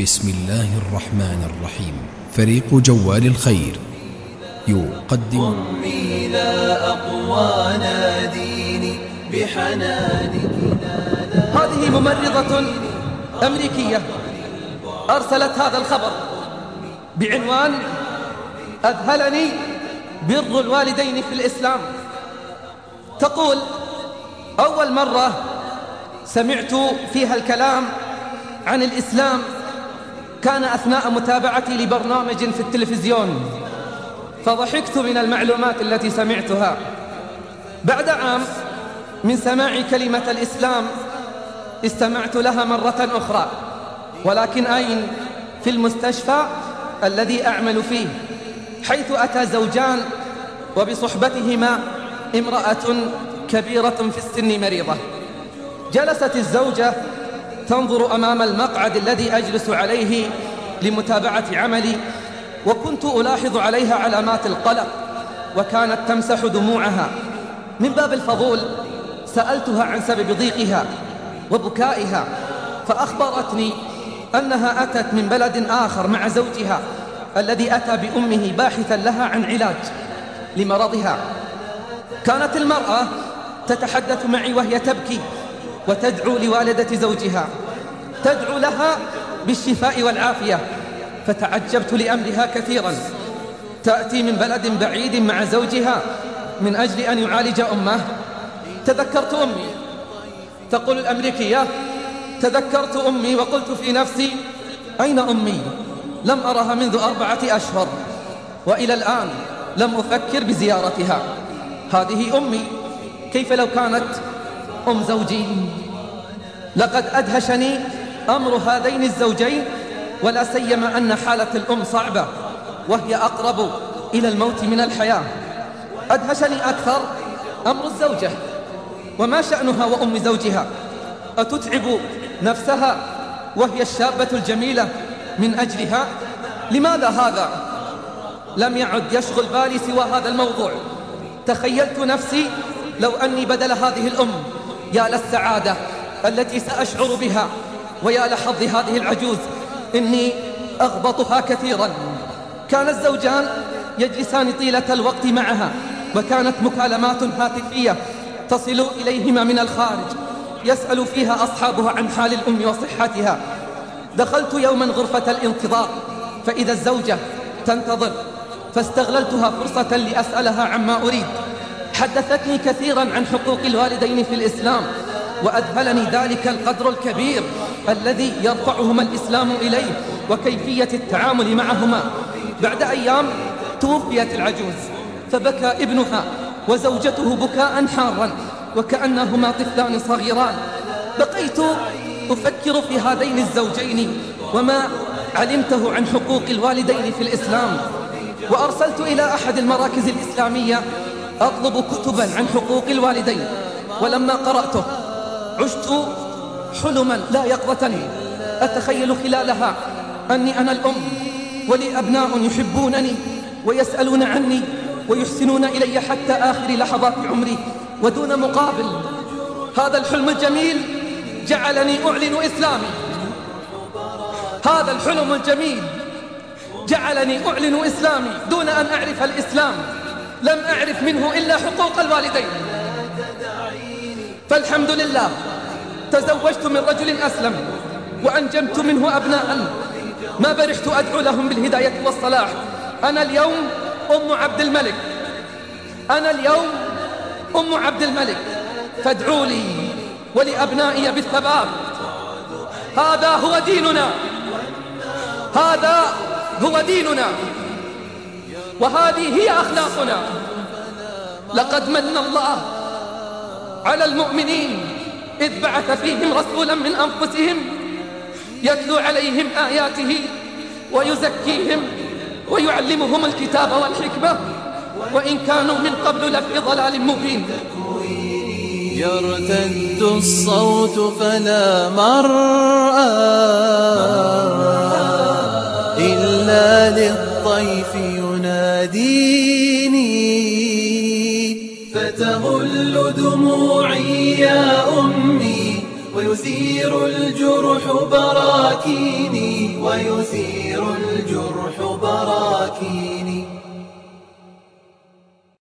بسم الله الرحمن الرحيم. فريق جوال الخير يقدم. أمي لا أقوى ناديني بحنانك هذه ممرضة أمريكية أرسلت هذا الخبر بعنوان أذهلني بر الوالدين في الإسلام. تقول أول مرة سمعت فيها الكلام عن الإسلام كان أثناء متابعتي لبرنامج في التلفزيون فضحكت من المعلومات التي سمعتها. بعد عام من سماع كلمة الإسلام استمعت لها مرة أخرى. ولكن أين في المستشفى الذي أعمل فيه حيث أتى زوجان وبصحبتهما امرأة كبيرة في السن مريضة. جلست الزوجة تنظر أمام المقعد الذي أجلس عليه لمتابعة عملي وكنت ألاحظ عليها علامات القلق وكانت تمسح دموعها. من باب الفضول سألتها عن سبب ضيقها وبكائها فأخبرتني أنها أتت من بلد آخر مع زوجها الذي أتى بأمه باحثا لها عن علاج لمرضها. كانت المرأة تتحدث معي وهي تبكي. وتدعو لوالدة زوجها. تدعو لها بالشفاء والعافية. فتعجبت لأمرها كثيرا. تأتي من بلد بعيد مع زوجها من أجل أن يعالج أمه. تذكرت أمي. تقول الأمريكية تذكرت أمي وقلت في نفسي أين أمي؟ لم أرها منذ أربعة أشهر. وإلى الآن لم أفكر بزيارتها. هذه أمي. كيف لو كانت أم زوجي لقد أدهشني أمر هذين الزوجين ولا سيما أن حالة الأم صعبة وهي أقرب إلى الموت من الحياة. أدهشني أكثر أمر الزوجة وما شأنها وأم زوجها. أتتعب نفسها وهي الشابة الجميلة من أجلها؟ لماذا هذا؟ لم يعد يشغل بالي سوى هذا الموضوع. تخيلت نفسي لو أني بدل هذه الأم. يا للسعادة التي سأشعر بها ويا لحظ هذه العجوز إني أغبطها كثيرا. كان الزوجان يجلسان طيلة الوقت معها وكانت مكالمات هاتفية تصل إليهما من الخارج يسأل فيها أصحابها عن حال الأم وصحتها. دخلت يوما غرفة الانتظار فإذا الزوجة تنتظر فاستغللتها فرصة لأسألها عما أريد. حدثتني كثيرا عن حقوق الوالدين في الإسلام وأذهلني ذلك القدر الكبير الذي يرفعهما الإسلام إليه وكيفية التعامل معهما. بعد أيام توفيت العجوز فبكى ابنها وزوجته بكاء حارا وكأنهما طفلان صغيران. بقيت أفكر في هذين الزوجين وما علمته عن حقوق الوالدين في الإسلام وأرسلت إلى أحد المراكز الإسلامية أطلب كتبا عن حقوق الوالدين ولما قرأته عشت حلما لا يقظة أتخيل خلالها أني أنا الأم ولي أبناء يحبونني ويسألون عني ويحسنون إلي حتى آخر لحظات عمري. ودون مقابل هذا الحلم الجميل جعلني أعلن إسلامي. هذا الحلم الجميل جعلني أعلن إسلامي. دون أن أعرف الإسلام لم أعرف منه إلا حقوق الوالدين. فالحمد لله تزوجت من رجل أسلم وأنجمت منه أبناء. ما برحت أدعو لهم بالهداية والصلاح. أنا اليوم أم عبد الملك. أنا اليوم أم عبد الملك. فادعوا لي ولأبنائي بالثبات. هذا هو ديننا. هذا هو ديننا. وهذه هي أخلاقنا. لقد من الله على المؤمنين إذ بعث فيهم رسولا من أنفسهم يتلو عليهم آياته ويزكيهم ويعلمهم الكتاب والحكمة. وإن كانوا من قبل لفي ضلال مبين. يرتد الصوت فلا مرأى. ولا للطيف يناديني فتغل دموعي يا أمي ويثير الجرح براكيني ويثير الجرح براكيني.